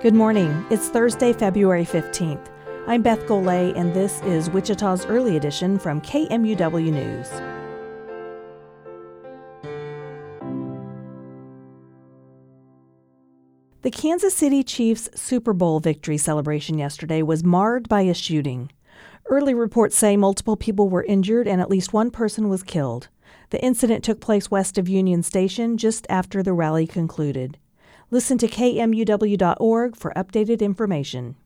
Good morning. It's Thursday, February 15th. I'm Beth Golay, and this is Wichita's Early Edition from KMUW News. The Kansas City Chiefs Super Bowl victory celebration yesterday was marred by a shooting. Early reports say multiple people were injured and at least one person was killed. The incident took place west of Union Station just after the rally concluded. Listen to kmuw.org for updated information.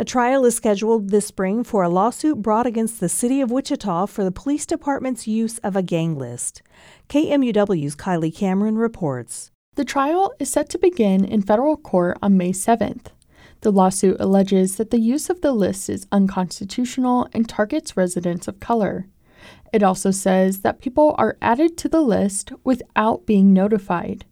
A trial is scheduled this spring for a lawsuit brought against the City of Wichita for the police department's use of a gang list. KMUW's Kylie Cameron reports. The trial is set to begin in federal court on May 7th. The lawsuit alleges that the use of the list is unconstitutional and targets residents of color. It also says that people are added to the list without being notified.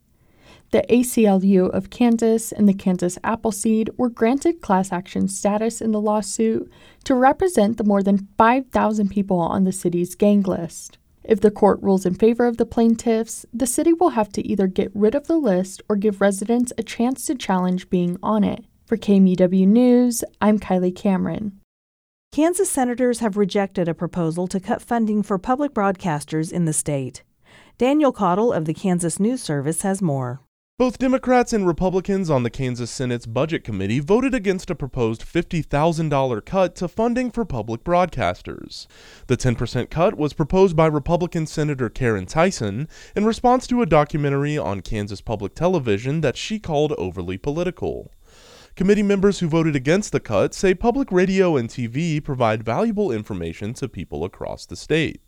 The ACLU of Kansas and the Kansas Appleseed were granted class action status in the lawsuit to represent the more than 5,000 people on the city's gang list. If the court rules in favor of the plaintiffs, the city will have to either get rid of the list or give residents a chance to challenge being on it. For KMUW News, I'm Kylie Cameron. Kansas senators have rejected a proposal to cut funding for public broadcasters in the state. Daniel Caudle of the Kansas News Service has more. Both Democrats and Republicans on the Kansas Senate's Budget Committee voted against a proposed $50,000 cut to funding for public broadcasters. The 10% cut was proposed by Republican Senator Caryn Tyson in response to a documentary on Kansas public television that she called overly political. Committee members who voted against the cut say public radio and TV provide valuable information to people across the state.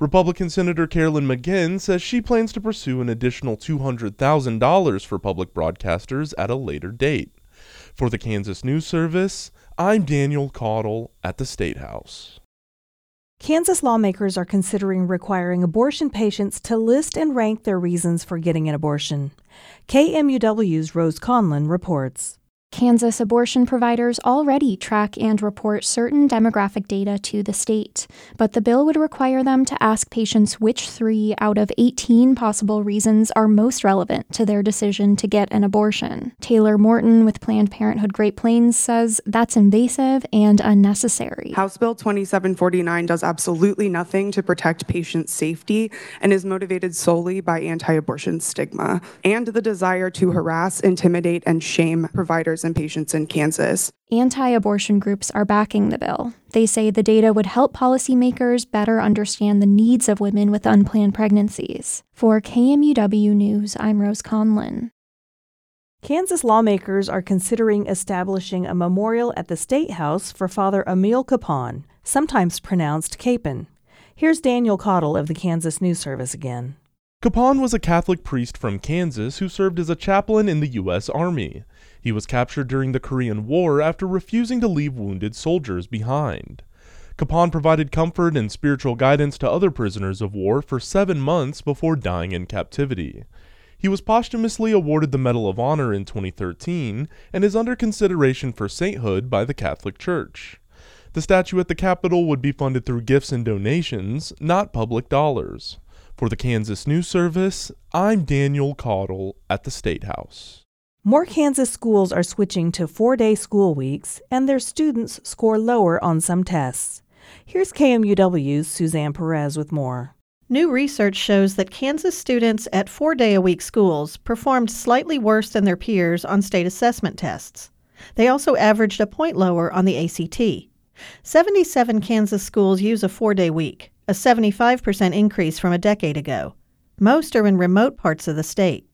Republican Senator Carolyn McGinn says she plans to pursue an additional $200,000 for public broadcasters at a later date. For the Kansas News Service, I'm Daniel Caudle at the State House. Kansas lawmakers are considering requiring abortion patients to list and rank their reasons for getting an abortion. KMUW's Rose Conlon reports. Kansas abortion providers already track and report certain demographic data to the state, but the bill would require them to ask patients which three out of 18 possible reasons are most relevant to their decision to get an abortion. Taylor Morton with Planned Parenthood Great Plains says that's invasive and unnecessary. House Bill 2749 does absolutely nothing to protect patient safety and is motivated solely by anti abortion stigma and the desire to harass, intimidate, and shame providers and patients in Kansas. Anti abortion groups are backing the bill. They say the data would help policymakers better understand the needs of women with unplanned pregnancies. For KMUW News, I'm Rose Conlon. Kansas lawmakers are considering establishing a memorial at the State House for Father Emil Kapaun, sometimes pronounced Kapaun. Here's Daniel Caudle of the Kansas News Service again. Kapaun was a Catholic priest from Kansas who served as a chaplain in the U.S. Army. He was captured during the Korean War after refusing to leave wounded soldiers behind. Kapaun provided comfort and spiritual guidance to other prisoners of war for seven months before dying in captivity. He was posthumously awarded the Medal of Honor in 2013 and is under consideration for sainthood by the Catholic Church. The statue at the Capitol would be funded through gifts and donations, not public dollars. For the Kansas News Service, I'm Daniel Caudle at the State House. More Kansas schools are switching to four day school weeks, and their students score lower on some tests. Here's KMUW's Suzanne Perez with more. New research shows that Kansas students at four day a week schools performed slightly worse than their peers on state assessment tests. They also averaged a point lower on the ACT. 77 Kansas schools use a four day week, a 75% increase from a decade ago. Most are in remote parts of the state.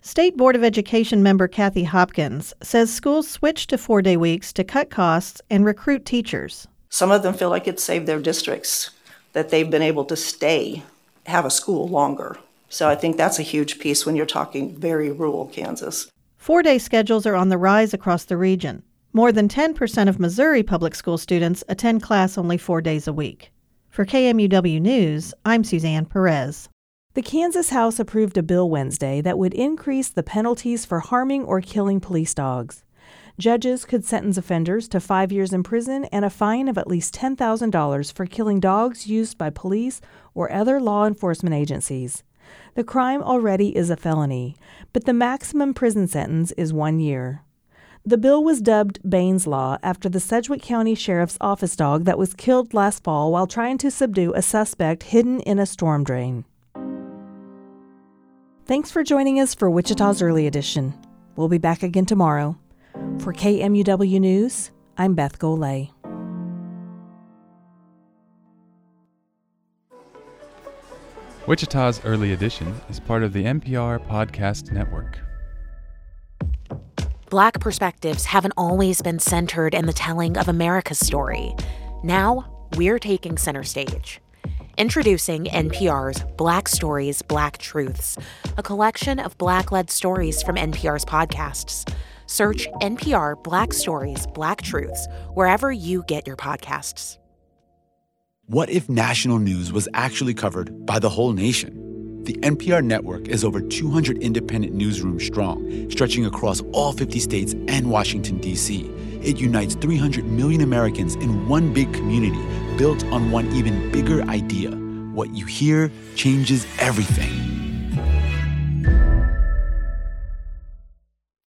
State Board of Education member Cathy Hopkins says schools switched to four day weeks to cut costs and recruit teachers. Some of them feel like it saved their districts, that they've been able to stay, have a school longer. So I think that's a huge piece when you're talking very rural Kansas. Four day schedules are on the rise across the region. More than 10% of Missouri public school students attend class only four days a week. For KMUW News, I'm Suzanne Perez. The Kansas House approved a bill Wednesday that would increase the penalties for harming or killing police dogs. Judges could sentence offenders to five years in prison and a fine of at least $10,000 for killing dogs used by police or other law enforcement agencies. The crime already is a felony, but the maximum prison sentence is one year. The bill was dubbed Bane's Law after the Sedgwick County Sheriff's Office dog that was killed last fall while trying to subdue a suspect hidden in a storm drain. Thanks for joining us for Wichita's Early Edition. We'll be back again tomorrow. For KMUW News, I'm Beth Golay. Wichita's Early Edition is part of the NPR Podcast Network. Black perspectives haven't always been centered in the telling of America's story. Now, we're taking center stage. Introducing NPR's Black Stories, Black Truths, a collection of Black led stories from NPR's podcasts. Search NPR Black Stories, Black Truths wherever you get your podcasts. What if national news was actually covered by the whole nation? The NPR network is over 200 independent newsrooms strong, stretching across all 50 states and Washington, D.C. It unites 300 million Americans in one big community built on one even bigger idea. What you hear changes everything